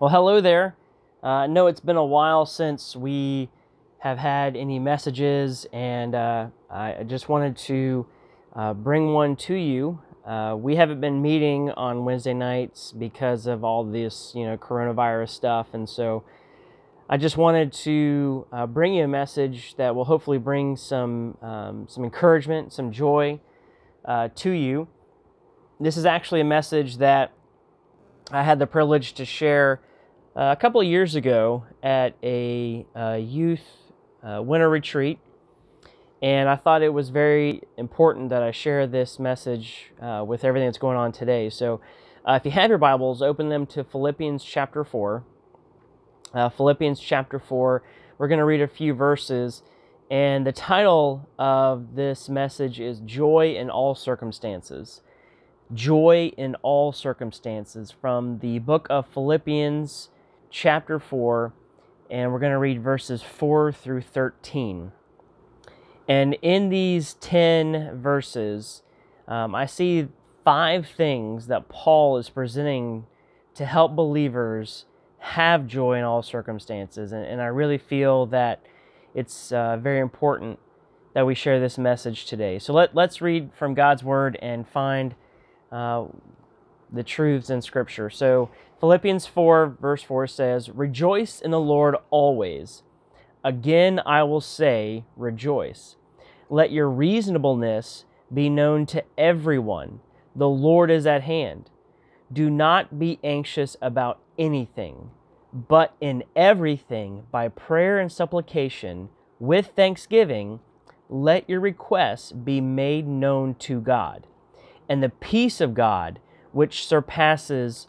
Well, hello there. Uh, I know it's been a while since we have had any messages, and uh, I just wanted to uh, bring one to you. Uh, we haven't been meeting on Wednesday nights because of all this, you know, coronavirus stuff, and so I just wanted to uh, bring you a message that will hopefully bring some um, some encouragement, some joy uh, to you. This is actually a message that I had the privilege to share uh, a couple of years ago at a uh, youth uh, winter retreat, and I thought it was very important that I share this message uh, with everything that's going on today. So, uh, if you have your Bibles, open them to Philippians chapter 4. Uh, Philippians chapter 4. We're going to read a few verses, and the title of this message is Joy in All Circumstances. Joy in All Circumstances from the book of Philippians chapter 4, and we're going to read verses 4 through 13. And in these 10 verses, um, I see five things that Paul is presenting to help believers have joy in all circumstances. And, and I really feel that it's uh, very important that we share this message today. So let, let's read from God's Word and find uh, the truths in Scripture. So Philippians 4, verse 4 says, Rejoice in the Lord always. Again, I will say, Rejoice. Let your reasonableness be known to everyone. The Lord is at hand. Do not be anxious about anything, but in everything, by prayer and supplication, with thanksgiving, let your requests be made known to God. And the peace of God, which surpasses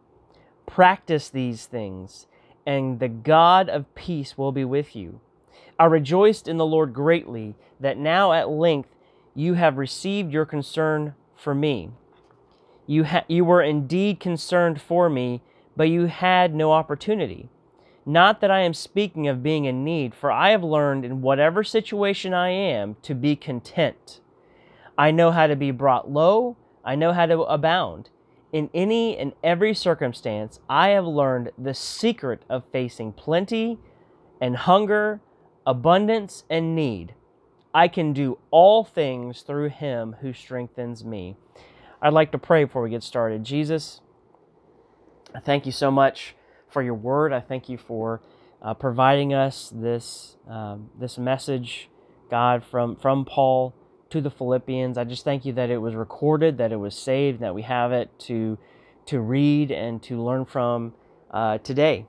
practice these things, and the God of peace will be with you. I rejoiced in the Lord greatly that now at length you have received your concern for me. You, ha- you were indeed concerned for me, but you had no opportunity. Not that I am speaking of being in need, for I have learned in whatever situation I am to be content. I know how to be brought low, I know how to abound. In any and every circumstance, I have learned the secret of facing plenty and hunger, abundance and need. I can do all things through him who strengthens me. I'd like to pray before we get started. Jesus, I thank you so much for your word. I thank you for uh, providing us this um, this message, God, from from Paul to the Philippians. I just thank you that it was recorded, that it was saved, that we have it to to read and to learn from uh, today.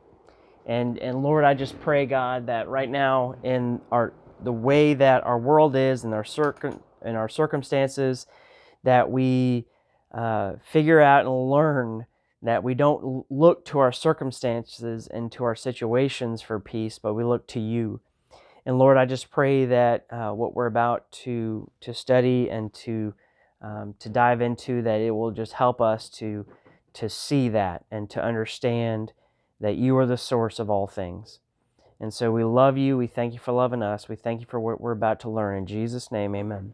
And and Lord, I just pray, God, that right now in our the way that our world is and our circum in our circumstances, that we uh, figure out and learn that we don't look to our circumstances and to our situations for peace, but we look to you. And Lord, I just pray that uh, what we're about to to study and to um, to dive into, that it will just help us to to see that and to understand that you are the source of all things. And so we love you. We thank you for loving us. We thank you for what we're about to learn. In Jesus' name, amen.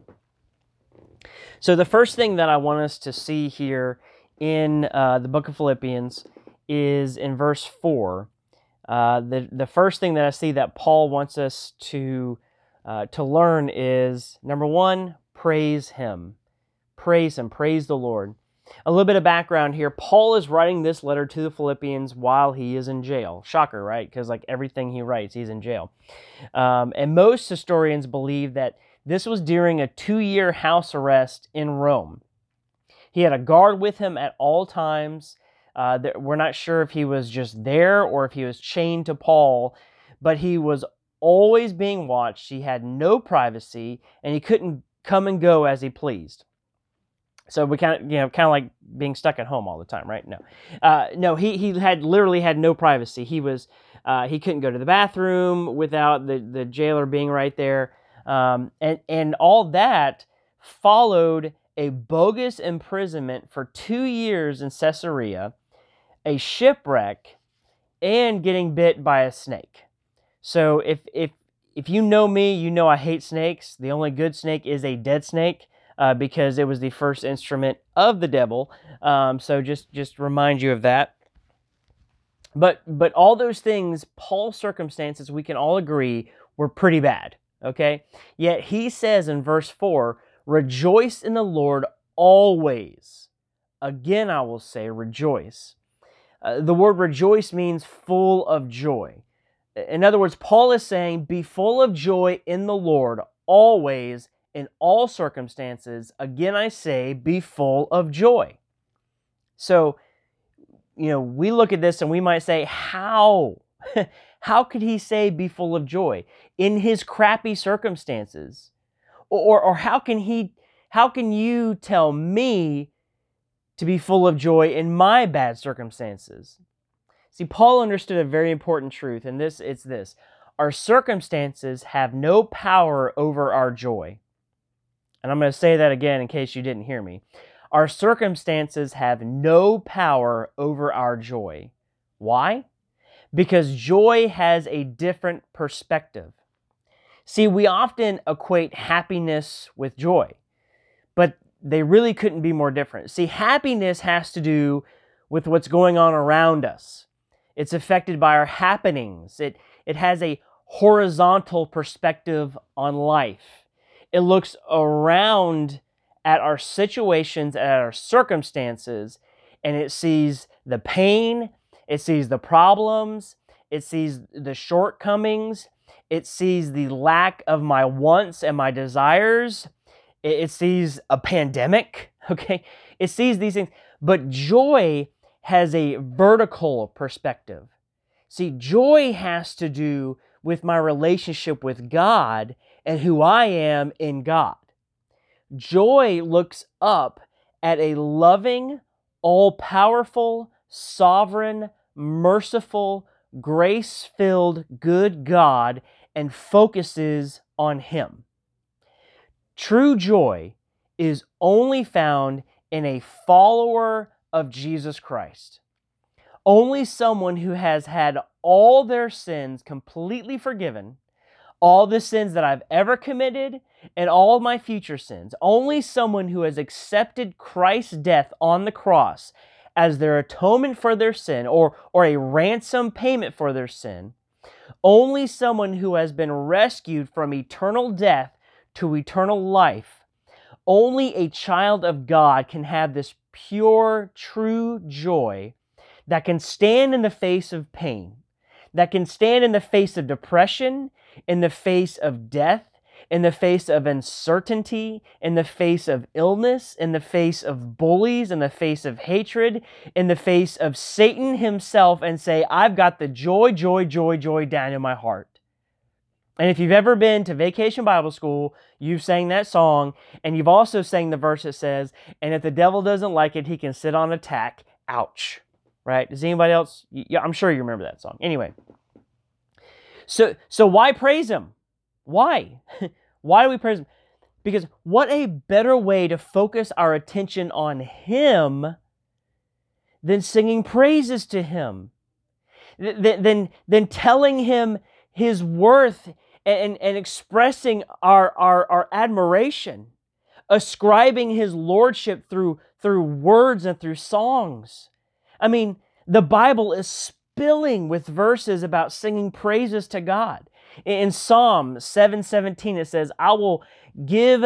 So, the first thing that I want us to see here in uh, the book of Philippians is in verse 4. Uh, the, the first thing that I see that Paul wants us to, uh, to learn is number one, praise him. Praise him. Praise the Lord. A little bit of background here. Paul is writing this letter to the Philippians while he is in jail. Shocker, right? Because like everything he writes, he's in jail. Um, and most historians believe that this was during a two year house arrest in Rome. He had a guard with him at all times. Uh, we're not sure if he was just there or if he was chained to Paul, but he was always being watched. He had no privacy and he couldn't come and go as he pleased. So we kind of, you know, kind of like being stuck at home all the time, right? No, uh, no. He he had literally had no privacy. He was uh, he couldn't go to the bathroom without the the jailer being right there, um, and and all that followed a bogus imprisonment for two years in Caesarea, a shipwreck, and getting bit by a snake. So if if if you know me, you know I hate snakes. The only good snake is a dead snake uh, because it was the first instrument of the devil. Um, so just just remind you of that. But but all those things, Paul's circumstances, we can all agree were pretty bad. Okay. Yet he says in verse four, "Rejoice in the Lord always." Again, I will say, rejoice. Uh, the word rejoice means full of joy. In other words, Paul is saying, be full of joy in the Lord always in all circumstances, again I say, be full of joy. So, you know, we look at this and we might say, how? how could he say be full of joy in his crappy circumstances? Or, or how can he how can you tell me to be full of joy in my bad circumstances? See, Paul understood a very important truth, and this it's this. Our circumstances have no power over our joy. And I'm going to say that again in case you didn't hear me. Our circumstances have no power over our joy. Why? Because joy has a different perspective. See, we often equate happiness with joy, but they really couldn't be more different. See, happiness has to do with what's going on around us. It's affected by our happenings. It, it has a horizontal perspective on life. It looks around at our situations, at our circumstances, and it sees the pain, it sees the problems, it sees the shortcomings, it sees the lack of my wants and my desires, it, sees a pandemic, okay? It sees these things. But joy has a vertical perspective. See, joy has to do with my relationship with God and who I am in God. Joy looks up at a loving, all powerful, sovereign, merciful, grace filled, good God and focuses on Him. True joy is only found in a follower of Jesus Christ. Only someone who has had all their sins completely forgiven all the sins that I've ever committed and all my future sins. Only someone who has accepted Christ's death on the cross as their atonement for their sin or, or a ransom payment for their sin. Only someone who has been rescued from eternal death to eternal life. Only a child of God can have this pure, true joy that can stand in the face of pain, that can stand in the face of depression in the face of death, in the face of uncertainty, in the face of illness, in the face of bullies, in the face of hatred, in the face of Satan himself, and say, I've got the joy, joy, joy, joy down in my heart. And if you've ever been to Vacation Bible School, you've sang that song, and you've also sang the verse that says, And if the devil doesn't like it, he can sit on attack. Ouch. Right? Does anybody else? Yeah, I'm sure you remember that song. Anyway. So, so why praise him? Why? why do we praise him? Because what a better way to focus our attention on him than singing praises to him, than, than, than telling him his worth and, and expressing our, our, our admiration, ascribing his lordship through, through words and through songs. I mean, the Bible is spilling with verses about singing praises to God. In Psalm 717, it says, I will give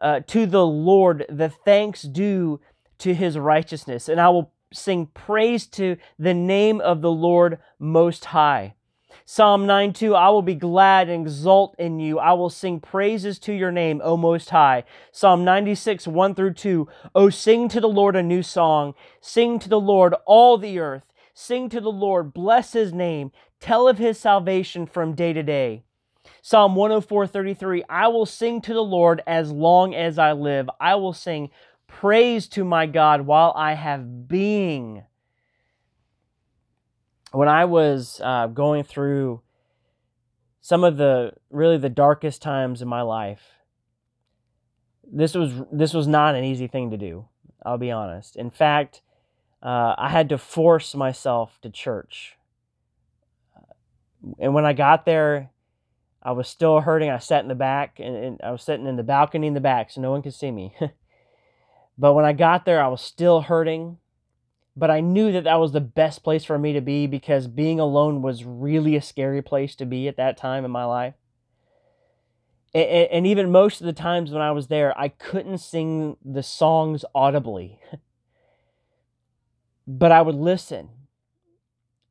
uh, to the Lord the thanks due to his righteousness, and I will sing praise to the name of the Lord Most High. Psalm 9 2, I will be glad and exult in you. I will sing praises to your name, O Most High. Psalm 96 1 through 2, O sing to the Lord a new song. Sing to the Lord all the earth. Sing to the Lord, bless his name, tell of his salvation from day to day. Psalm 104:33 I will sing to the Lord as long as I live. I will sing praise to my God while I have being. When I was uh, going through some of the really the darkest times in my life, this was this was not an easy thing to do. I'll be honest. In fact, uh, I had to force myself to church. And when I got there, I was still hurting. I sat in the back, and, and I was sitting in the balcony in the back, so no one could see me. but when I got there, I was still hurting. But I knew that that was the best place for me to be because being alone was really a scary place to be at that time in my life. And, and even most of the times when I was there, I couldn't sing the songs audibly. but I would listen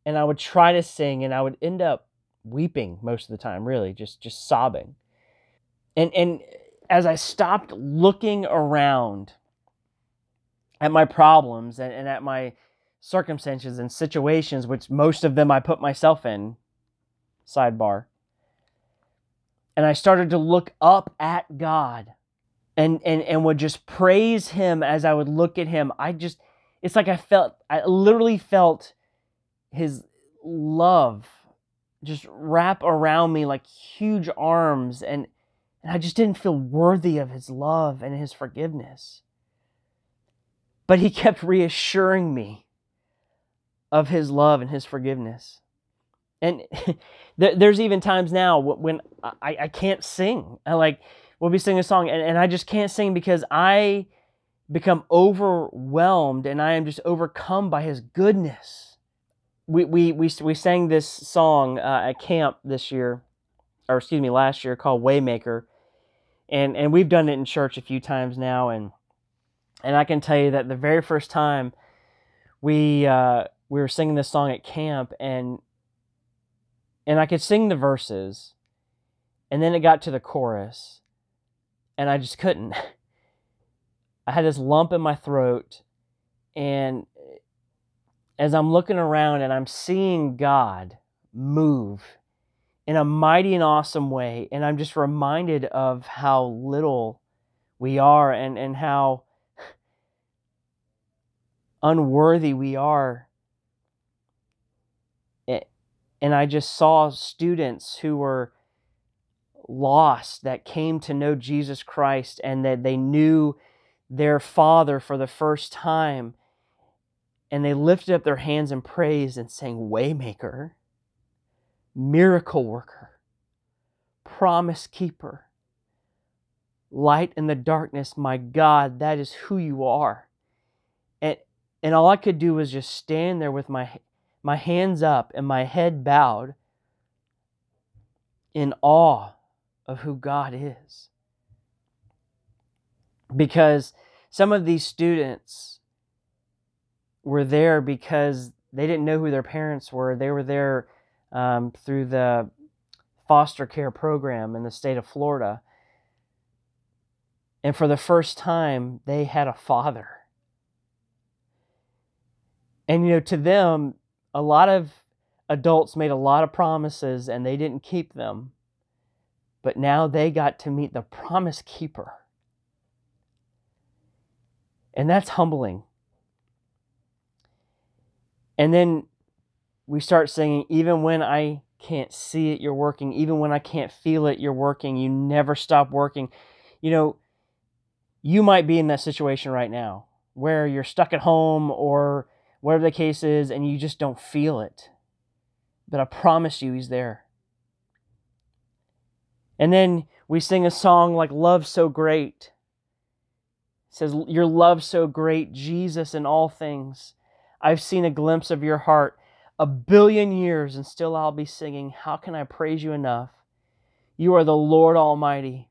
and I would try to sing and I would end up weeping most of the time, really, just just sobbing. And and as I stopped looking around at my problems and, and at my circumstances and situations, which most of them I put myself in, sidebar, and I started to look up at God and and and would just praise him as I would look at him, I just it's like I felt I literally felt his love just wrap around me like huge arms and and I just didn't feel worthy of his love and his forgiveness. But he kept reassuring me of his love and his forgiveness. And there's even times now when I, I can't sing. I like, we'll be singing a song and, and I just can't sing because I become overwhelmed and I am just overcome by his goodness we we we we sang this song uh, at camp this year, or excuse me, last year called Waymaker, and and we've done it in church a few times now, and and I can tell you that the very first time we uh, we were singing this song at camp, and and I could sing the verses, and then it got to the chorus, and I just couldn't. I had this lump in my throat, and as I'm looking around and I'm seeing God move in a mighty and awesome way, and I'm just reminded of how little we are and, and how unworthy we are. And I just saw students who were lost that came to know Jesus Christ and that they knew their Father for the first time and they lifted up their hands in praise and sang, Waymaker, Miracle Worker, Promise Keeper, Light in the darkness, my God, that is who you are. And, and all I could do was just stand there with my, my hands up and my head bowed in awe of who God is. Because some of these students, were there because they didn't know who their parents were. They were there um, through the foster care program in the state of Florida. And for the first time, they had a father. And, you know, to them, a lot of adults made a lot of promises and they didn't keep them. But now they got to meet the promise keeper. And that's humbling. And then we start singing, even when I can't see it, you're working. Even when I can't feel it, you're working. You never stop working. You know, you might be in that situation right now where you're stuck at home or whatever the case is and you just don't feel it. But I promise you, He's there. And then we sing a song like Love So Great. It says, Your love so great, Jesus in all things. I've seen a glimpse of your heart a billion years, and still I'll be singing, How can I praise you enough? You are the Lord Almighty,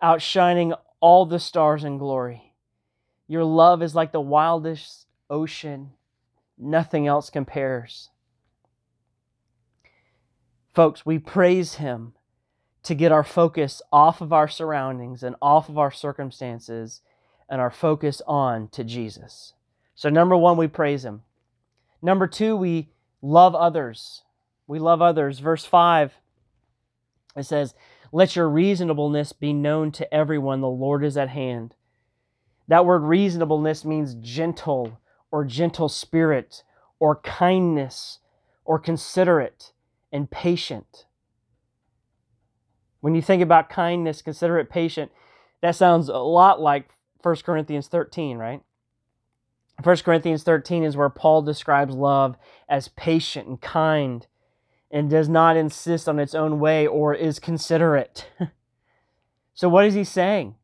outshining all the stars in glory. Your love is like the wildest ocean, nothing else compares. Folks, we praise Him to get our focus off of our surroundings and off of our circumstances and our focus on to Jesus. So, number one, we praise Him. Number two, we love others. We love others. Verse 5, it says, Let your reasonableness be known to everyone. The Lord is at hand. That word reasonableness means gentle or gentle spirit or kindness or considerate and patient. When you think about kindness, considerate, patient, that sounds a lot like 1 Corinthians 13, right? 1 Corinthians 13 is where Paul describes love as patient and kind and does not insist on its own way or is considerate. so, what is he saying?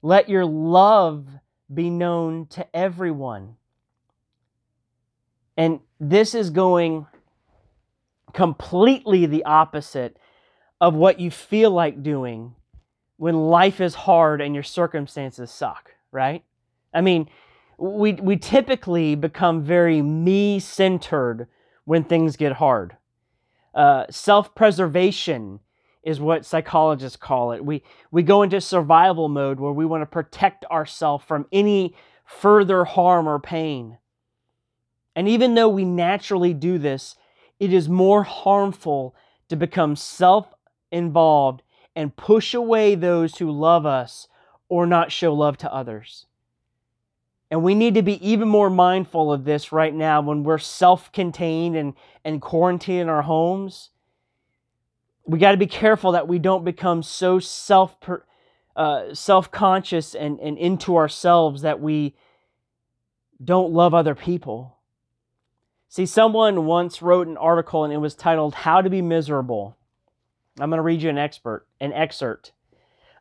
Let your love be known to everyone. And this is going completely the opposite of what you feel like doing when life is hard and your circumstances suck, right? I mean, we, we typically become very me centered when things get hard. Uh, Self preservation is what psychologists call it. We, we go into survival mode where we want to protect ourselves from any further harm or pain. And even though we naturally do this, it is more harmful to become self involved and push away those who love us or not show love to others. And we need to be even more mindful of this right now when we're self contained and, and quarantined in our homes. We got to be careful that we don't become so self uh, self conscious and, and into ourselves that we don't love other people. See, someone once wrote an article and it was titled How to Be Miserable. I'm going to read you an expert, an excerpt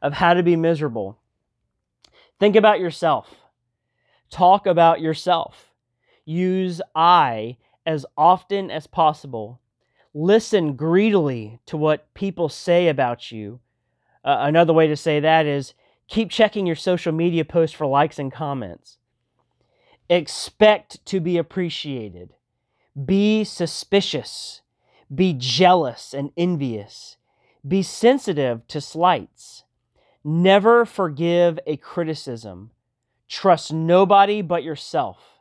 of how to be miserable. Think about yourself. Talk about yourself. Use I as often as possible. Listen greedily to what people say about you. Uh, another way to say that is keep checking your social media posts for likes and comments. Expect to be appreciated. Be suspicious. Be jealous and envious. Be sensitive to slights. Never forgive a criticism. Trust nobody but yourself.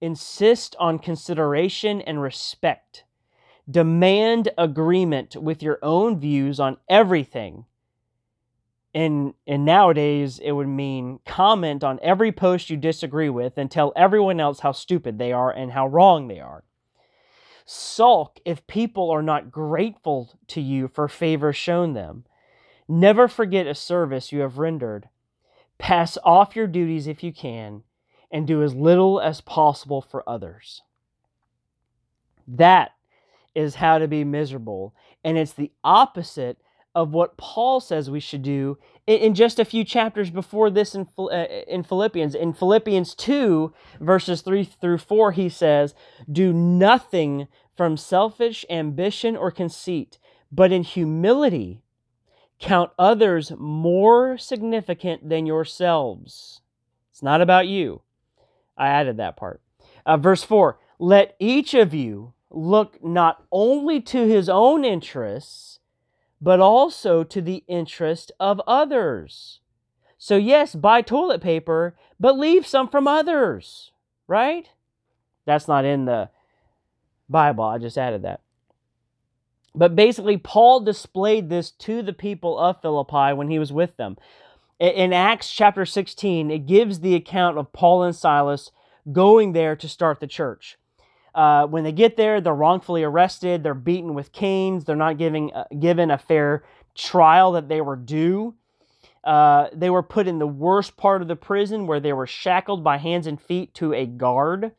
Insist on consideration and respect. Demand agreement with your own views on everything. And, and nowadays, it would mean comment on every post you disagree with and tell everyone else how stupid they are and how wrong they are. Sulk if people are not grateful to you for favors shown them. Never forget a service you have rendered. Pass off your duties if you can, and do as little as possible for others. That is how to be miserable. And it's the opposite of what Paul says we should do in, just a few chapters before this in, uh, in Philippians. In Philippians 2, verses 3 through 4, he says, Do nothing from selfish ambition or conceit, but in humility Count others more significant than yourselves. It's not about you. I added that part. Uh, verse 4 Let each of you look not only to his own interests, but also to the interest of others. So, yes, buy toilet paper, but leave some from others, right? That's not in the Bible. I just added that. But basically, Paul displayed this to the people of Philippi when he was with them. In Acts chapter 16, it gives the account of Paul and Silas going there to start the church. Uh, when they get there, they're wrongfully arrested, they're beaten with canes, they're not giving, uh, given a fair trial that they were due. Uh, they were put in the worst part of the prison where they were shackled by hands and feet to a guard.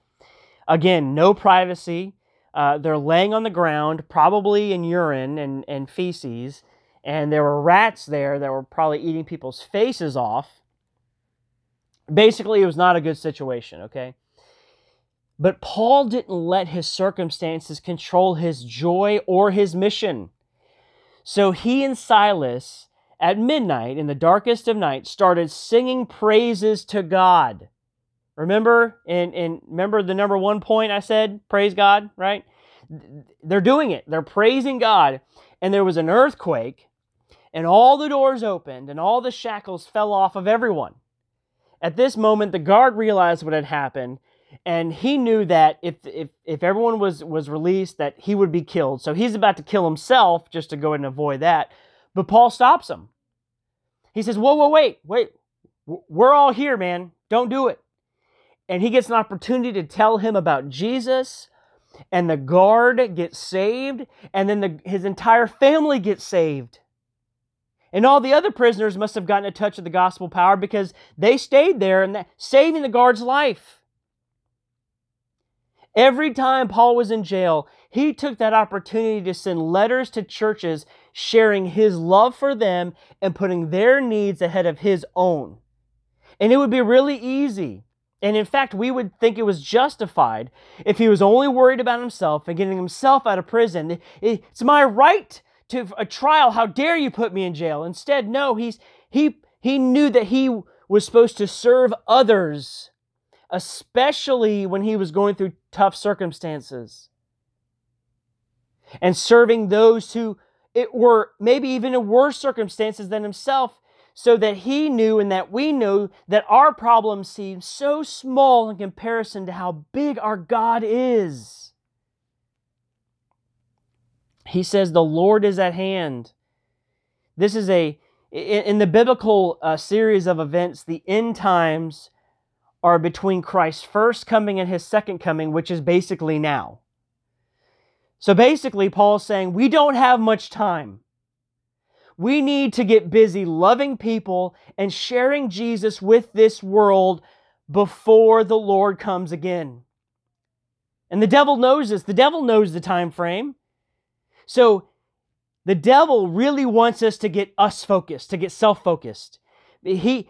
Again, no privacy. Uh, they're laying on the ground, probably in urine and, and feces, and there were rats there that were probably eating people's faces off. Basically, it was not a good situation, okay? But Paul didn't let his circumstances control his joy or his mission. So he and Silas, at midnight, in the darkest of night, started singing praises to God. Remember, and, and remember the number one point I said, praise God, right? They're doing it. They're praising God. And there was an earthquake, and all the doors opened, and all the shackles fell off of everyone. At this moment, the guard realized what had happened, and he knew that if, if, if everyone was, was released, that he would be killed. So he's about to kill himself just to go and avoid that. But Paul stops him. He says, Whoa, whoa, wait, wait. We're all here, man Don't do it. And he gets an opportunity to tell him about Jesus, and the guard gets saved, and then the, his entire family gets saved. And all the other prisoners must have gotten a touch of the gospel power because they stayed there and saving the guard's life. Every time Paul was in jail, he took that opportunity to send letters to churches sharing his love for them and putting their needs ahead of his own. And it would be really easy. And in fact, we would think it was justified if he was only worried about himself and getting himself out of prison. It's my right to a trial. How dare you put me in jail? Instead, no, he's he he knew that he was supposed to serve others, especially when he was going through tough circumstances. And serving those who it were maybe even in worse circumstances than himself, so that he knew and that we know that our problems seem so small in comparison to how big our God is. He says, The Lord is at hand. This is a, in the biblical uh, series of events, the end times are between Christ's first coming and his second coming, which is basically now. So basically, Paul's saying, We don't have much time. We need to get busy loving people and sharing Jesus with this world before the Lord comes again. And the devil knows this. The devil knows the time frame. So the devil really wants us to get us focused, to get self focused. He,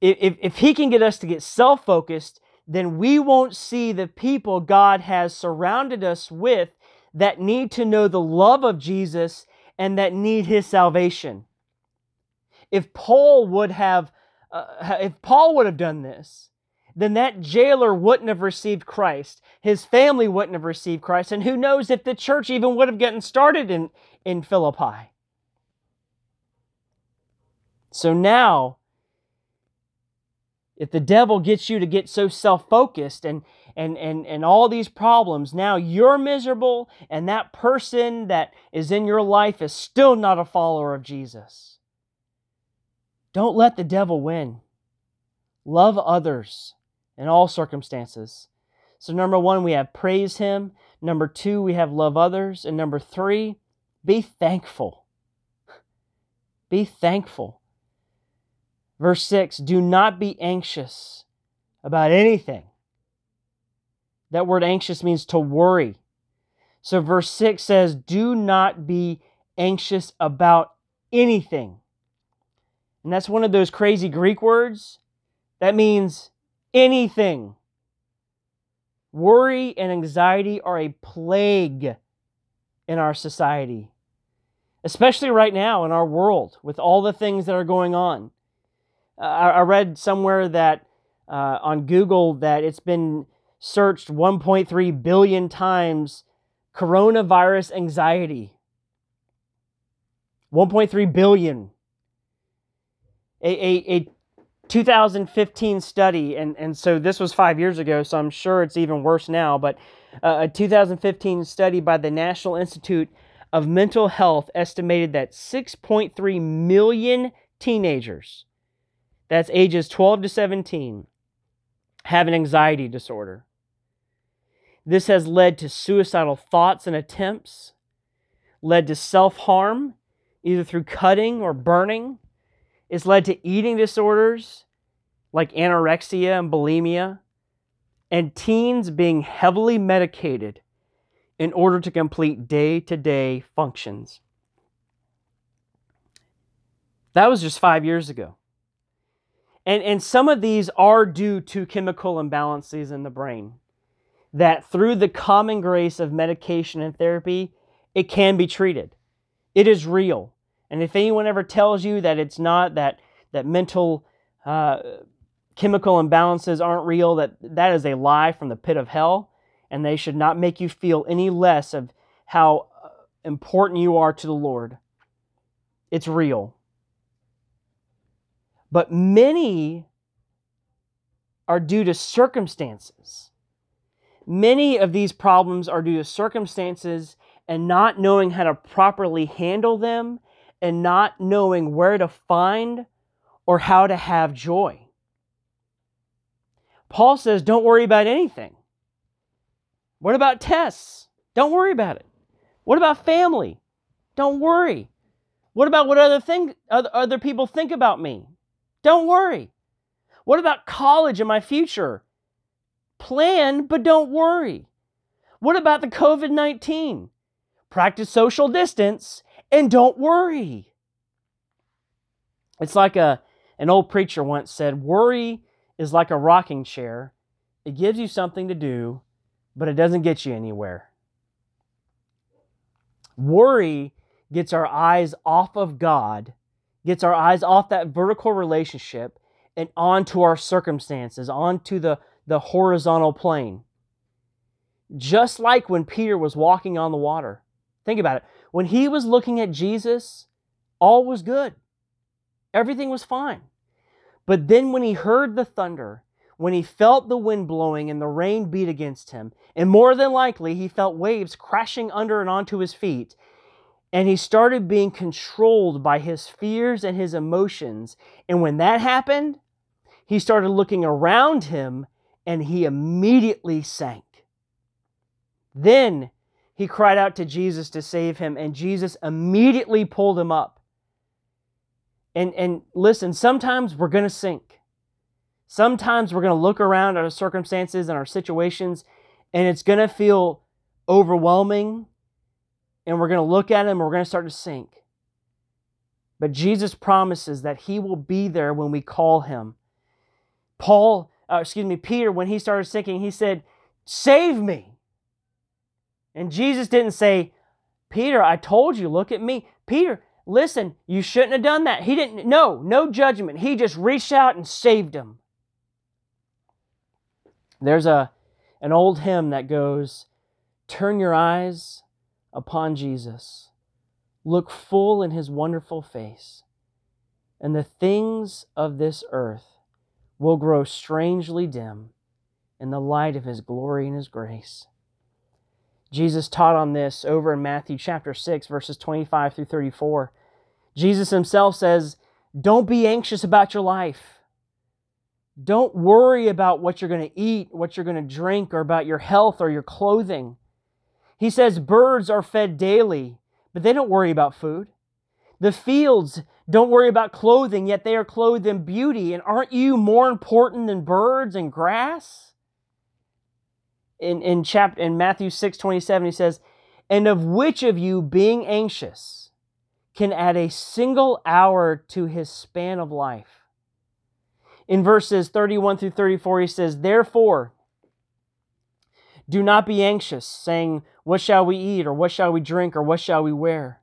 if, if he can get us to get self focused, then we won't see the people God has surrounded us with that need to know the love of Jesus and that need his salvation. If Paul would have, uh, if Paul would have done this, then that jailer wouldn't have received Christ. His family wouldn't have received Christ. And who knows if the church even would have gotten started in, in Philippi. So now, if the devil gets you to get so self focused and, and, and, and all these problems, now you're miserable, and that person that is in your life is still not a follower of Jesus. Don't let the devil win. Love others in all circumstances. So, number one, we have praise Him. Number two, we have love others. And number three, be thankful. Be thankful. Verse 6 Do not be anxious about anything. That word anxious means to worry. So, verse 6 says, Do not be anxious about anything. And that's one of those crazy Greek words. That means anything. Worry and anxiety are a plague in our society, especially right now in our world with all the things that are going on. Uh, I, read somewhere that uh, on Google that it's been searched 1.3 billion times coronavirus anxiety. 1.3 billion. A, a, a 2015 study, and, and so this was five years ago, so I'm sure it's even worse now, but uh, a 2015 study by the National Institute of Mental Health estimated that 6.3 million teenagers, that's ages 12 to 17, have an anxiety disorder. This has led to suicidal thoughts and attempts, led to self harm, either through cutting or burning, it's led to eating disorders like anorexia and bulimia, and teens being heavily medicated in order to complete day to day functions. That was just five years ago. And, and some of these are due to chemical imbalances in the brain. That through the common grace of medication and therapy, it can be treated. It is real. And if anyone ever tells you that it's not, that, that mental uh, chemical imbalances aren't real, that that is a lie from the pit of hell, and they should not make you feel any less of how uh, important you are to the Lord. It's real. But many are due to circumstances. Many of these problems are due to circumstances and not knowing how to properly handle them and not knowing where to find or how to have joy. Paul says, don't worry about anything. What about tests? Don't worry about it. What about family? Don't worry. What about what other thing other, people think about me? Don't worry. What about college and my future? Plan, but don't worry. What about the COVID 19? Practice social distance and don't worry. It's like a, an old preacher once said worry is like a rocking chair. It gives you something to do, but it doesn't get you anywhere. Worry gets our eyes off of God, gets our eyes off that vertical relationship and onto our circumstances, onto the, the horizontal plane. Just like when Peter was walking on the water. Think about it. When he was looking at Jesus, all was good. Everything was fine. But then when he heard the thunder, when he felt the wind blowing and the rain beat against him, and more than likely he felt waves crashing under and onto his feet, and he started being controlled by his fears and his emotions. And when that happened, he started looking around him and he immediately sank. Then he cried out to Jesus to save him, and Jesus immediately pulled him up. And, and listen, sometimes we're going to sink. Sometimes we're going to look around at our circumstances and our situations, and it's going to feel overwhelming and we're going to look at him and we're going to start to sink. But Jesus promises that he will be there when we call him. Paul, uh, excuse me, Peter, when he started sinking, he said, Save me. And Jesus didn't say, Peter, I told you, look at me. Peter, listen, you shouldn't have done that. He didn't, no, no judgment. He just reached out and saved him. There's a an old hymn that goes, Turn your eyes upon Jesus, look full in his wonderful face, and the things of this earth will grow strangely dim in the light of his glory and his grace. Jesus taught on this over in Matthew chapter 6, verses 25 through 34. Jesus himself says, Don't be anxious about your life. Don't worry about what you're going to eat, what you're going to drink, or about your health or your clothing. He says birds are fed daily, but they don't worry about food. The fields don't worry about clothing, yet they are clothed in beauty. And aren't you more important than birds and grass? In, in, chapter, in Matthew 6 27, he says, And of which of you, being anxious, can add a single hour to his span of life? In verses 31 through 34, he says, Therefore, do not be anxious, saying, What shall we eat, or what shall we drink, or what shall we wear?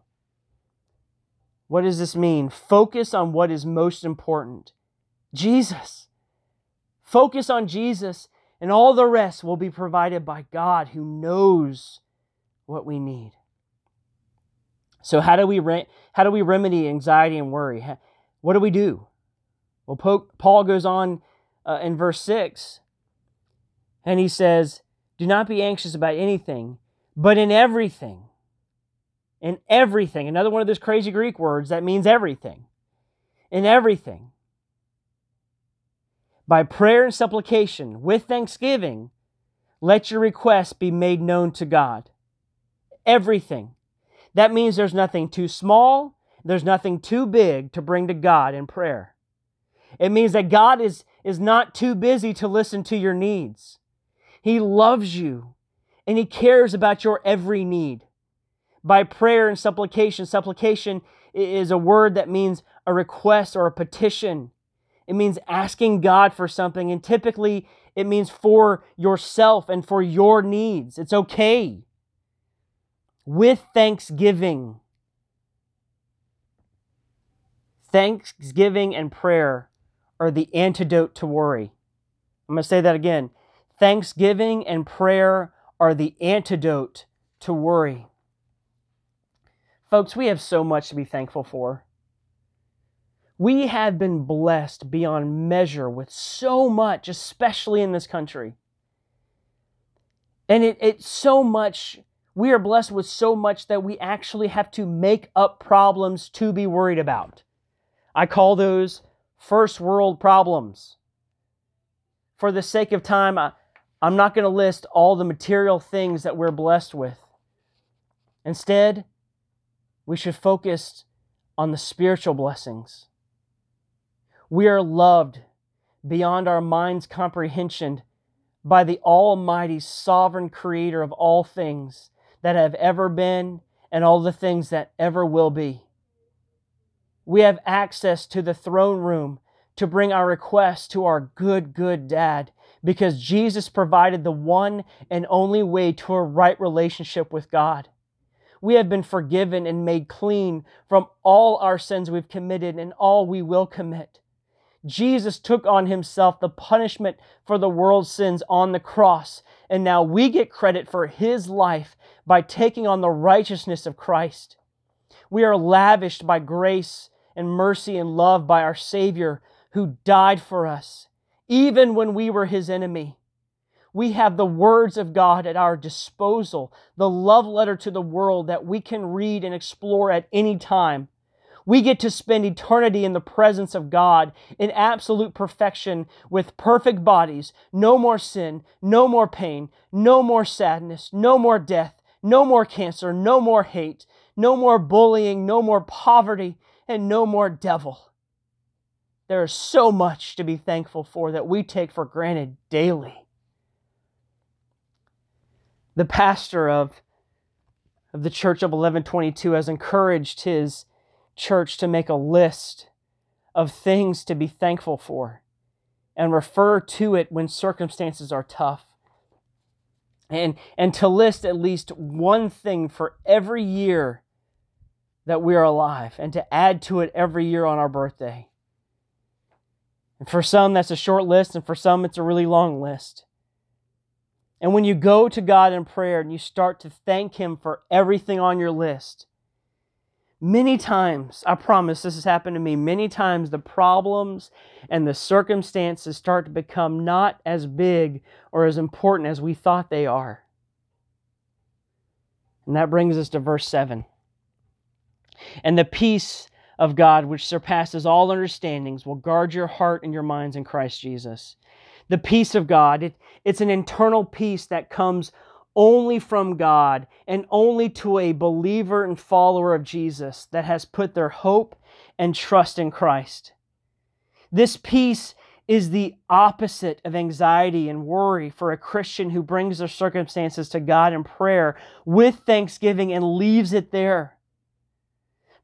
What does this mean? Focus on what is most important Jesus. Focus on Jesus, and all the rest will be provided by God who knows what we need. So, how do we, re- how do we remedy anxiety and worry? What do we do? Well, Paul goes on uh, in verse 6, and he says, do not be anxious about anything, but in everything. In everything. Another one of those crazy Greek words that means everything. In everything. By prayer and supplication, with thanksgiving, let your requests be made known to God. Everything. That means there's nothing too small, there's nothing too big to bring to God in prayer. It means that God is, is not too busy to listen to your needs. He loves you and He cares about your every need. By prayer and supplication, supplication is a word that means a request or a petition. It means asking God for something, and typically it means for yourself and for your needs. It's okay. With thanksgiving. Thanksgiving and prayer are the antidote to worry. I'm going to say that again. Thanksgiving and prayer are the antidote to worry. Folks, we have so much to be thankful for. We have been blessed beyond measure with so much, especially in this country. And it, it's so much, we are blessed with so much that we actually have to make up problems to be worried about. I call those first world problems. For the sake of time, I, I'm not going to list all the material things that we're blessed with. Instead, we should focus on the spiritual blessings. We are loved beyond our mind's comprehension by the Almighty Sovereign Creator of all things that have ever been and all the things that ever will be. We have access to the throne room to bring our requests to our good, good dad because Jesus provided the one and only way to a right relationship with God we have been forgiven and made clean from all our sins we've committed and all we will commit. Jesus took on himself the punishment for the world's sins on the cross, and now we get credit for his life by taking on the righteousness of Christ. We are lavished by grace and mercy and love by our Savior who died for us, even when we were his enemy we have the words of God at our disposal, the love letter to the world that we can read and explore at any time. We get to spend eternity in the presence of God in absolute perfection with perfect bodies, no more sin, no more pain, no more sadness, no more death, no more cancer, no more hate, no more bullying, no more poverty, and no more devil. There is so much to be thankful for that we take for granted daily the pastor of, of the church of 1122 has encouraged his church to make a list of things to be thankful for and refer to it when circumstances are tough. And, and to list at least one thing for every year that we are alive and to add to it every year on our birthday. And for some, that's a short list, and for some, it's a really long list. And when you go to God in prayer and you start to thank Him for everything on your list, many times, I promise this has happened to me, many times the problems and the circumstances start to become not as big or as important as we thought they are. And that brings us to verse 7. And the peace of God, which surpasses all understandings, will guard your heart and your minds in Christ Jesus the peace of God. It, it's an internal peace that comes only from God and only to a believer and follower of Jesus that has put their hope and trust in Christ. This peace is the opposite of anxiety and worry for a Christian who brings their circumstances to God in prayer with thanksgiving and leaves it there.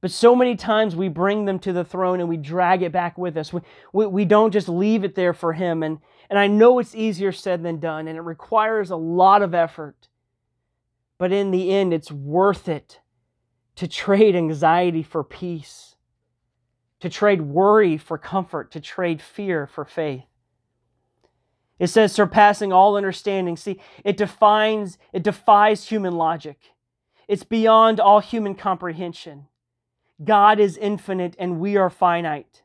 But so many times we bring them to the throne and we drag it back with us. We, we, we don't just leave it there for Him. And, and I know it's easier said than done, and it requires a lot of effort. But in the end, it's worth it to trade anxiety for peace, to trade worry for comfort, to trade fear for faith. It says surpassing all understanding. See, it defines, it defies human logic. It's beyond all human comprehension. God is infinite and we are finite.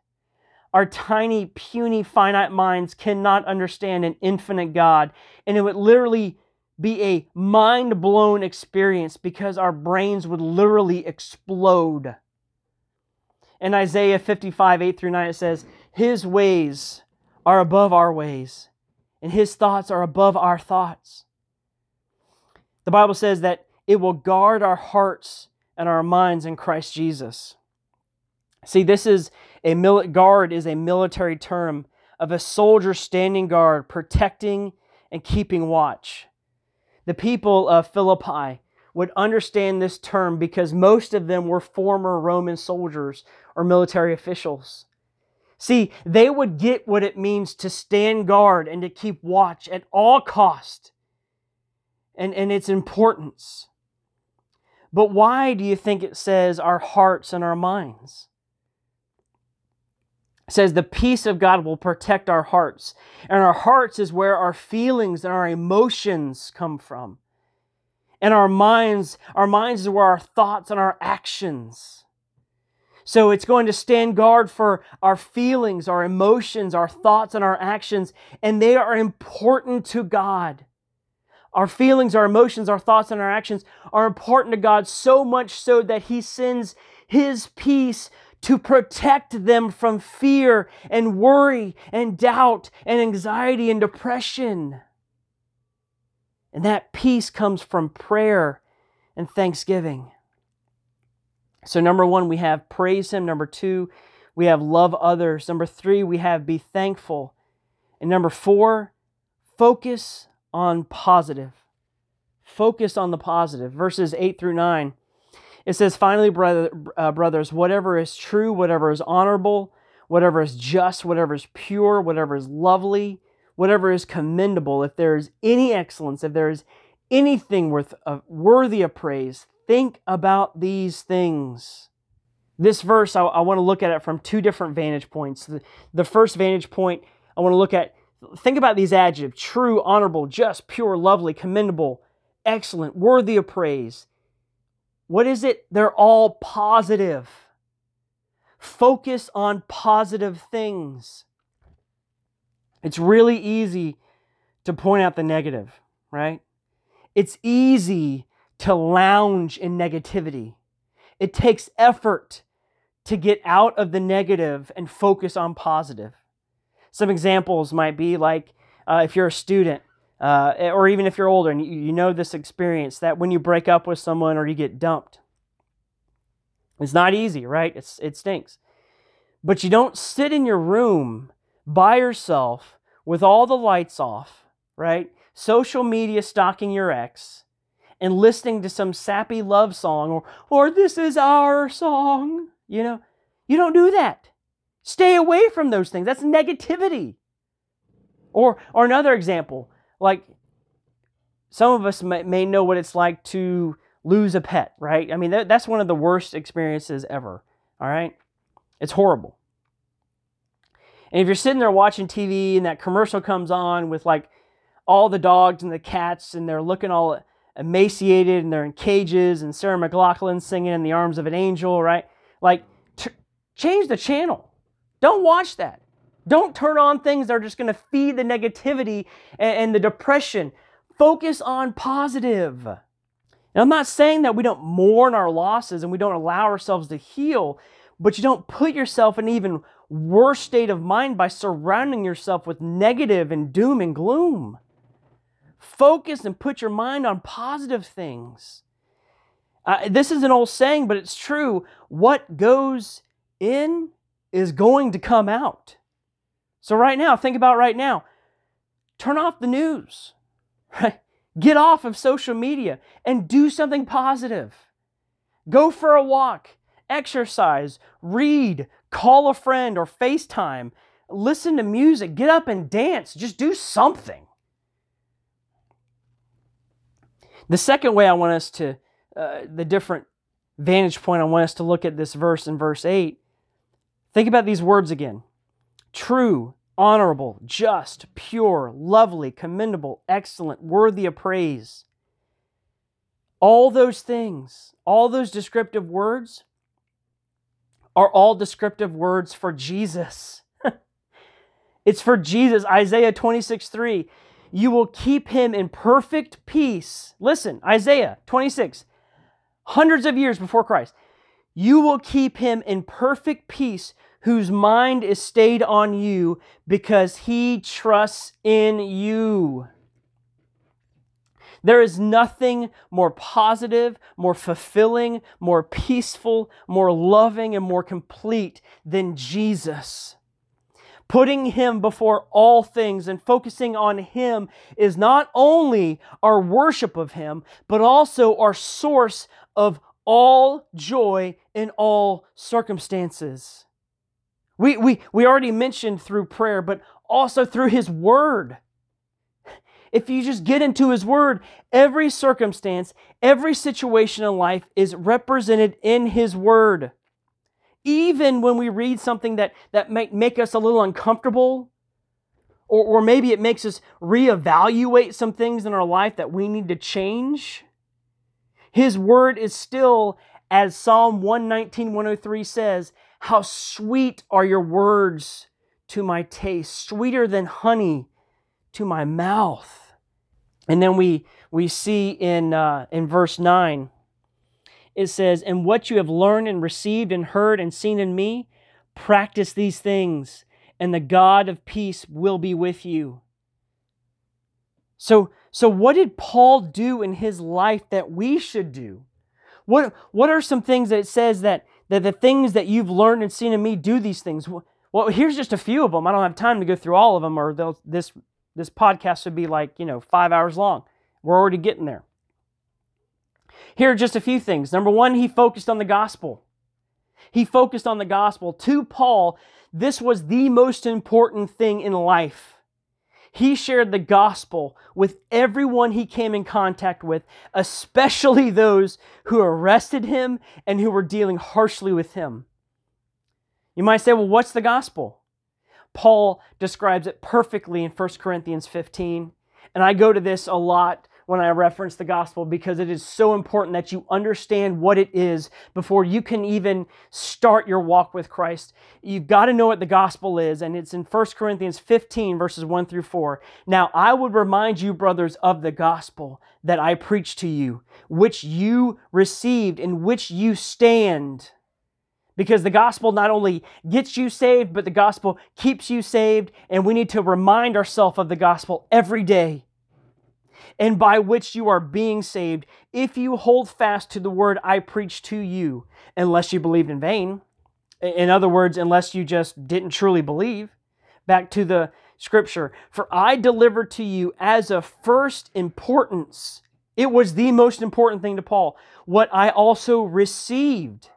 Our tiny, puny, finite minds cannot understand an infinite God. And it would literally be a mind blown experience because our brains would literally explode. In Isaiah 55, 8 through 9, it says, His ways are above our ways, and His thoughts are above our thoughts. The Bible says that it will guard our hearts and our minds in Christ Jesus. See, this is a mil- guard is a military term of a soldier standing guard, protecting and keeping watch. The people of Philippi would understand this term because most of them were former Roman soldiers or military officials. See, they would get what it means to stand guard and to keep watch at all cost and, and its importance. But why do you think it says our hearts and our minds? It says the peace of God will protect our hearts. And our hearts is where our feelings and our emotions come from. And our minds, our minds is where our thoughts and our actions. So it's going to stand guard for our feelings, our emotions, our thoughts, and our actions, and they are important to God. Our feelings, our emotions, our thoughts, and our actions are important to God so much so that He sends His peace to protect them from fear and worry and doubt and anxiety and depression. And that peace comes from prayer and thanksgiving. So, number one, we have praise Him. Number two, we have love others. Number three, we have be thankful. And number four, focus on positive. Focus on the positive. Verses 8 through 9. It says, Finally, brother, uh, brothers, whatever is true, whatever is honorable, whatever is just, whatever is pure, whatever is lovely, whatever is commendable, if there is any excellence, if there is anything worth, uh, worthy of praise, think about these things. This verse, I, I want to look at it from two different vantage points. The, the first vantage point, I want to look at, think about these adjectives true, honorable, just, pure, lovely, commendable, excellent, worthy of praise. What is it? They're all positive. Focus on positive things. It's really easy to point out the negative, right? It's easy to lounge in negativity. It takes effort to get out of the negative and focus on positive. Some examples might be like uh, if you're a student, uh, or even if you're older and you, you know this experience, that when you break up with someone or you get dumped, it's not easy, right? It's, it stinks. But you don't sit in your room by yourself with all the lights off, right? Social media stalking your ex and listening to some sappy love song or, or this is our song. You know, you don't do that. Stay away from those things. That's negativity. Or, or another example, like some of us may, may know what it's like to lose a pet, right? I mean, that, that's one of the worst experiences ever, all right? It's horrible. And if you're sitting there watching TV and that commercial comes on with like all the dogs and the cats and they're looking all emaciated and they're in cages and Sarah McLachlan singing in the arms of an angel, right? Like, t- change the channel. Don't watch that. Don't turn on things that are just going to feed the negativity and, and the depression. Focus on positive. Now, I'm not saying that we don't mourn our losses and we don't allow ourselves to heal, but you don't put yourself in even worse state of mind by surrounding yourself with negative and doom and gloom. Focus and put your mind on positive things. Uh, this is an old saying, but it's true. What goes in is going to come out. So, right now, think about right now. Turn off the news, right? Get off of social media and do something positive. Go for a walk, exercise, read, call a friend or FaceTime, listen to music, get up and dance, just do something. The second way I want us to, uh, the different vantage point I want us to look at this verse in verse 8, think about these words again true, honorable, just, pure, lovely, commendable, excellent, worthy of praise. All those things, all those descriptive words, are all descriptive words for Jesus. it's for Jesus. Isaiah 26 3. You will keep him in perfect peace. Listen, Isaiah 26, hundreds of years before Christ. You will keep him in perfect peace whose mind is stayed on you because he trusts in you. There is nothing more positive, more fulfilling, more peaceful, more loving, and more complete than Jesus. Putting Him before all things and focusing on Him is not only our worship of Him, but also our source of all joy in all circumstances. We, we, we already mentioned through prayer, but also through His Word if you just get into His Word, every circumstance, every situation in life is represented in His Word. Even when we read something that, that might make us a little uncomfortable, or, or maybe it makes us reevaluate some things in our life that we need to change, His word is still, as Psalm 119, 103 says, How sweet are your words to my taste, sweeter than honey to my mouth. And then we, we see in, uh, in verse 9, it says, And what you have learned and received and heard and seen in me, practice these things, and the God of peace will be with you. So, so what did Paul do in his life that we should do? What, what are some things that it says that, that the things that you've learned and seen in me do these things? Well, here's just a few of them. I don't have time to go through all of them, or this, this podcast would be like, you know, five hours long. We're already getting there. Here are just a few things. Number one, he focused on the gospel. He focused on the gospel. To Paul, this was the most important thing in life. He shared the gospel with everyone he came in contact with, especially those who arrested him and who were dealing harshly with him. You might say, well, what's the gospel? Paul describes it perfectly in 1 Corinthians 15. And I go to this a lot when I reference the gospel because it is so important that you understand what it is before you can even start your walk with Christ. You've got to know what the gospel is, and it's in 1 Corinthians 15, verses 1 through 4. Now, I would remind you, brothers, of the gospel that I preached to you, which you received, in which you stand. Because the gospel not only gets you saved, but the gospel keeps you saved, and we need to remind ourselves of the gospel every day and by which you are being saved, if you hold fast to the word I preached to you, unless you believed in vain. In other words, unless you just didn't truly believe. Back to the scripture. For I delivered to you as of first importance. It was the most important thing to Paul. What I also received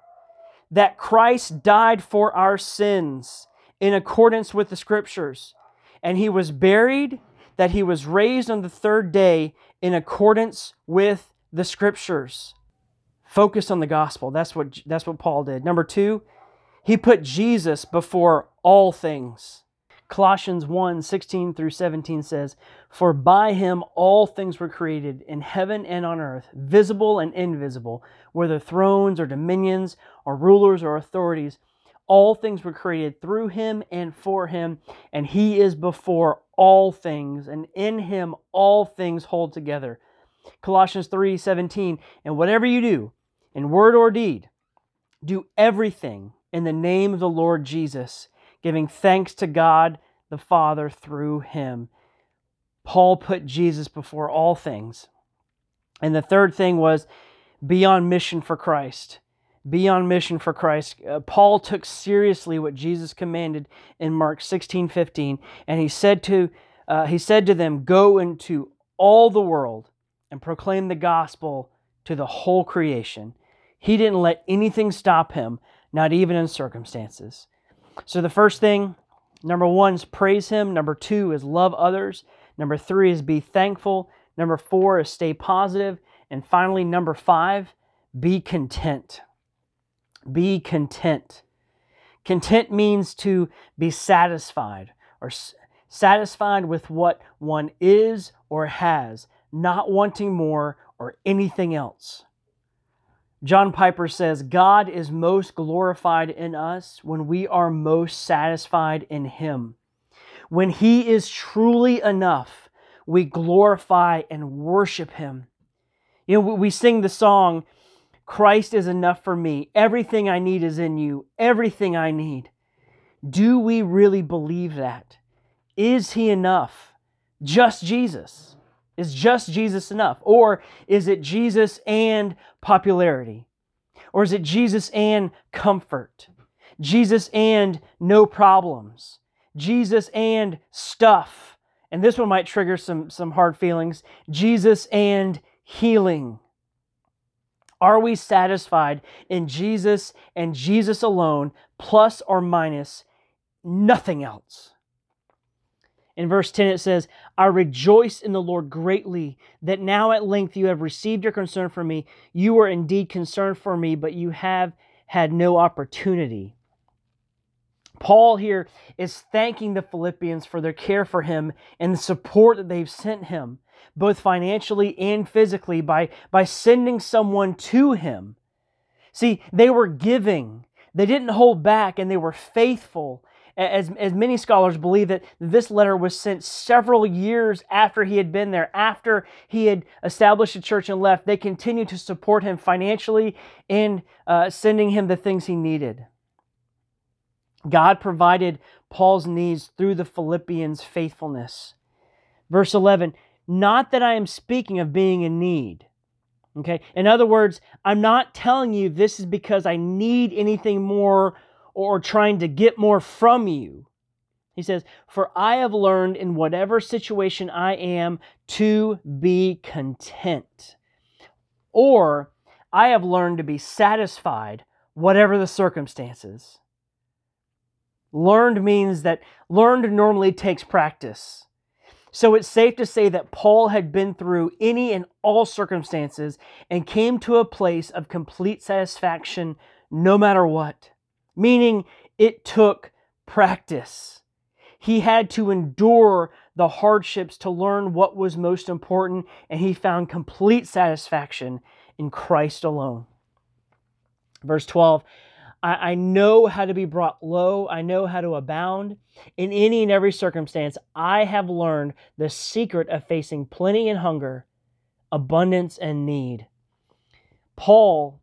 that Christ died for our sins in accordance with the scriptures, and he was buried that he was raised on the third day in accordance with the scriptures. Focus on the gospel. That's what, that's what Paul did. Number two, he put Jesus before all things. Colossians 1 16 through 17 says, For by him all things were created in heaven and on earth, visible and invisible, whether thrones or dominions or rulers or authorities. All things were created through him and for him, and he is before all things, and in him all things hold together. Colossians 3 17. And whatever you do, in word or deed, do everything in the name of the Lord Jesus, giving thanks to God the Father through him. Paul put Jesus before all things. And the third thing was be on mission for Christ be on mission for Christ. Uh, Paul took seriously what Jesus commanded in Mark 16 15, and he said to, uh, he said to them, Go into all the world and proclaim the gospel to the whole creation. He didn't let anything stop him, not even in circumstances. So the first thing, number one, is praise him. Number two is love others. Number three is be thankful. Number four is stay positive. And finally, number five, be content. Be content. Content means to be satisfied or satisfied with what one is or has, not wanting more or anything else. John Piper says, God is most glorified in us when we are most satisfied in Him. When He is truly enough, we glorify and worship Him. You know, we sing the song, Christ is enough for me. Everything I need is in you. Everything I need. Do we really believe that? Is He enough? Just Jesus? Is just Jesus enough? Or is it Jesus and popularity? Or is it Jesus and comfort? Jesus and no problems? Jesus and stuff? And this one might trigger some, some hard feelings. Jesus and healing. Are we satisfied in Jesus and Jesus alone, plus or minus nothing else? In verse 10, it says, I rejoice in the Lord greatly that now at length you have received your concern for me. You were indeed concerned for me, but you have had no opportunity. Paul here is thanking the Philippians for their care for him and the support that they've sent him. Both financially and physically, by, by sending someone to him. See, they were giving, they didn't hold back, and they were faithful. As, as many scholars believe that this letter was sent several years after he had been there, after he had established a church and left, they continued to support him financially and uh, sending him the things he needed. God provided Paul's needs through the Philippians' faithfulness. Verse 11, not that I am speaking of being in need. Okay? In other words, I'm not telling you this is because I need anything more or trying to get more from you. He says, For I have learned in whatever situation I am to be content. Or I have learned to be satisfied, whatever the circumstances. Learned means that learned normally takes practice. So it's safe to say that Paul had been through any and all circumstances and came to a place of complete satisfaction no matter what, meaning it took practice. He had to endure the hardships to learn what was most important, and he found complete satisfaction in Christ alone. Verse 12 I, I know how to be brought low. I know how to abound. In any and every circumstance, I have learned the secret of facing plenty and hunger, abundance and need. Paul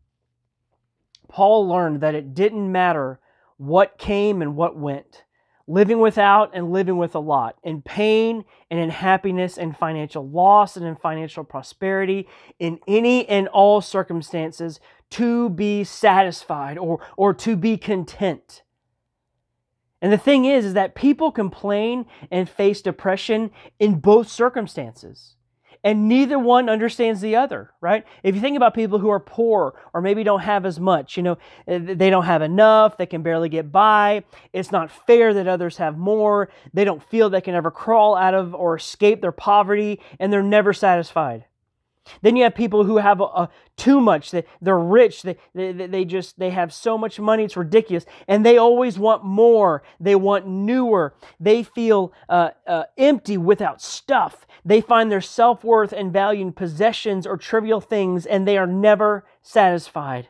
Paul learned that it didn't matter what came and what went. Living without and living with a lot, in pain and in happiness and financial loss and in financial prosperity, in any and all circumstances, to be satisfied or, or to be content. And the thing is, is that people complain and face depression in both circumstances. And neither one understands the other, right? If you think about people who are poor or maybe don't have as much, you know, eh, they don't have enough, they can barely get by. It's not fair that others have more. They don't feel they can ever crawl out of or escape their poverty, and they're never satisfied. Then you have people who have a, a too much. They, they're rich. They, they, they just they have so much money it's ridiculous, and they always want more. They want newer. They feel uh, uh, empty without stuff. They find their self worth and value in possessions or trivial things, and they are never satisfied.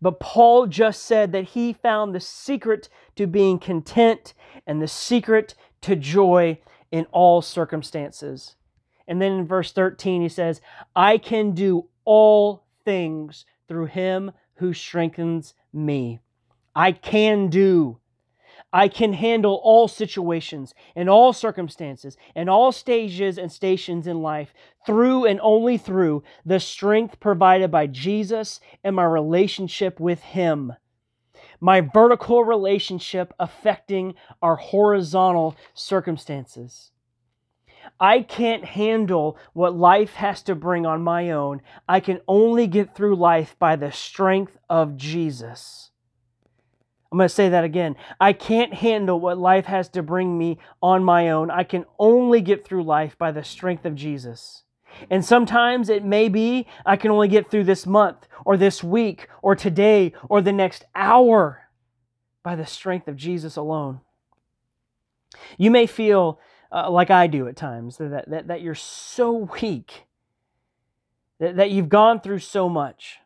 But Paul just said that he found the secret to being content and the secret to joy in all circumstances. And then in verse 13, he says, I can do all things through him who strengthens me. I can do. I can handle all situations and all circumstances and all stages and stations in life through and only through the strength provided by Jesus and my relationship with Him. My vertical relationship affecting our horizontal circumstances. I can't handle what life has to bring on my own. I can only get through life by the strength of Jesus. I'm going to say that again. I can't handle what life has to bring me on my own. I can only get through life by the strength of Jesus. And sometimes it may be I can only get through this month or this week or today or the next hour by the strength of Jesus alone. You may feel uh, like I do at times, that, that, that you're so weak, that, that you've gone through so much.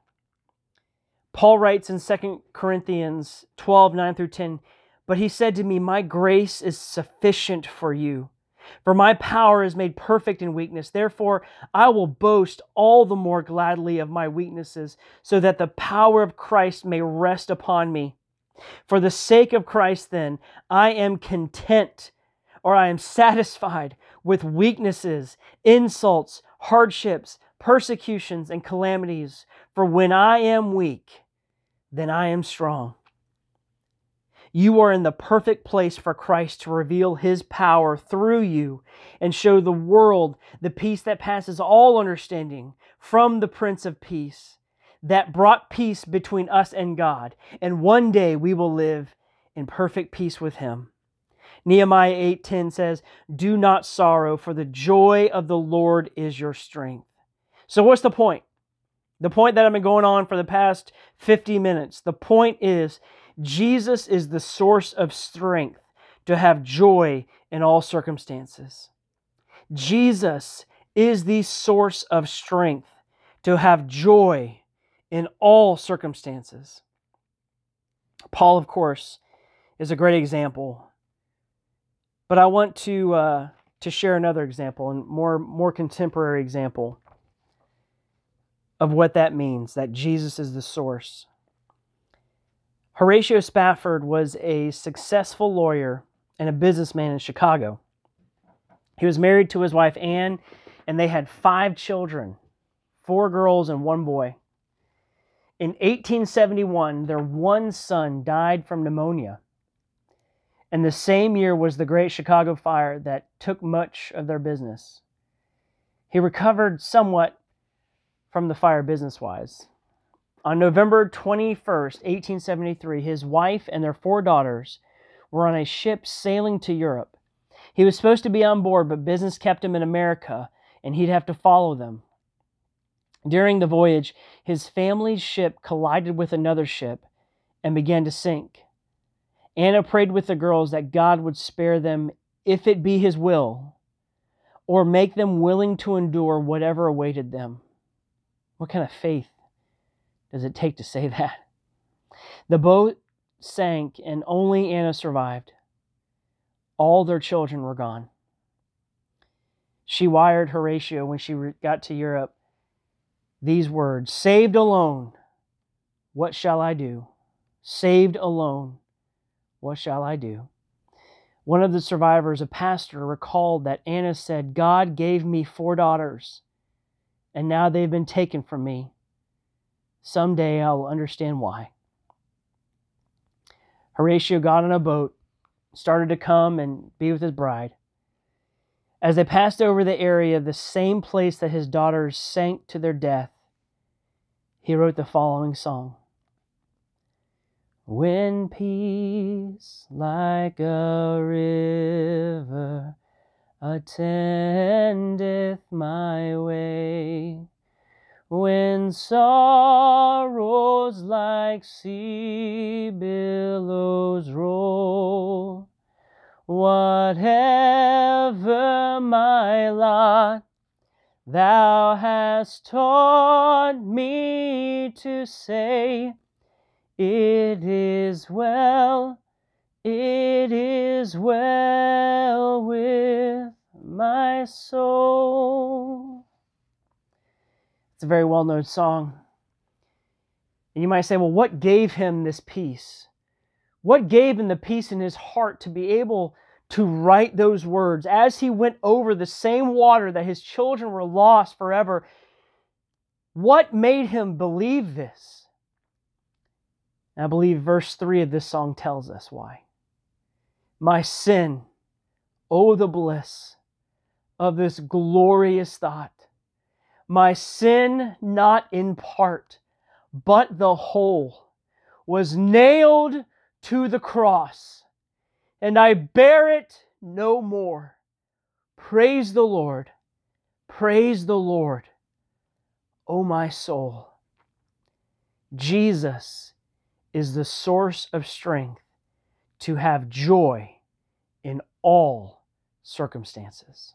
Paul writes in 2 Corinthians 12 9 through 10, but he said to me, My grace is sufficient for you. For my power is made perfect in weakness. Therefore, I will boast all the more gladly of my weaknesses, so that the power of Christ may rest upon me. For the sake of Christ, then, I am content or I am satisfied with weaknesses, insults, hardships, persecutions, and calamities. For when I am weak, then I am strong. You are in the perfect place for Christ to reveal his power through you and show the world the peace that passes all understanding from the Prince of Peace that brought peace between us and God. And one day we will live in perfect peace with him. Nehemiah 8:10 says, "Do not sorrow, for the joy of the Lord is your strength." So what's the point? The point that I've been going on for the past 50 minutes. The point is Jesus is the source of strength to have joy in all circumstances. Jesus is the source of strength to have joy in all circumstances. Paul, of course, is a great example. But I want to uh, to share another example and more more contemporary example of what that means that Jesus is the source. Horatio Spafford was a successful lawyer and a businessman in Chicago. He was married to his wife Anne, and they had five children four girls and one boy. In 1871, their one son died from pneumonia. And the same year was the Great Chicago Fire that took much of their business. He recovered somewhat from the fire business wise. On November 21st, 1873, his wife and their four daughters were on a ship sailing to Europe. He was supposed to be on board, but business kept him in America, and he'd have to follow them. During the voyage, his family's ship collided with another ship and began to sink. Anna prayed with the girls that God would spare them if it be his will, or make them willing to endure whatever awaited them. What kind of faith does it take to say that? The boat sank and only Anna survived. All their children were gone. She wired Horatio when she got to Europe these words Saved alone, what shall I do? Saved alone, what shall I do? One of the survivors, a pastor, recalled that Anna said, God gave me four daughters, and now they've been taken from me. Someday I will understand why. Horatio got on a boat, started to come and be with his bride. As they passed over the area, the same place that his daughters sank to their death, he wrote the following song When peace like a river attendeth my way, when sorrows like sea billows roll, whatever my lot, thou hast taught me to say, It is well, it is well with my soul. It's a very well known song. And you might say, well, what gave him this peace? What gave him the peace in his heart to be able to write those words as he went over the same water that his children were lost forever? What made him believe this? And I believe verse 3 of this song tells us why. My sin, oh, the bliss of this glorious thought my sin, not in part, but the whole, was nailed to the cross, and I bear it no more. Praise the Lord. Praise the Lord. O oh, my soul. Jesus is the source of strength to have joy in all circumstances.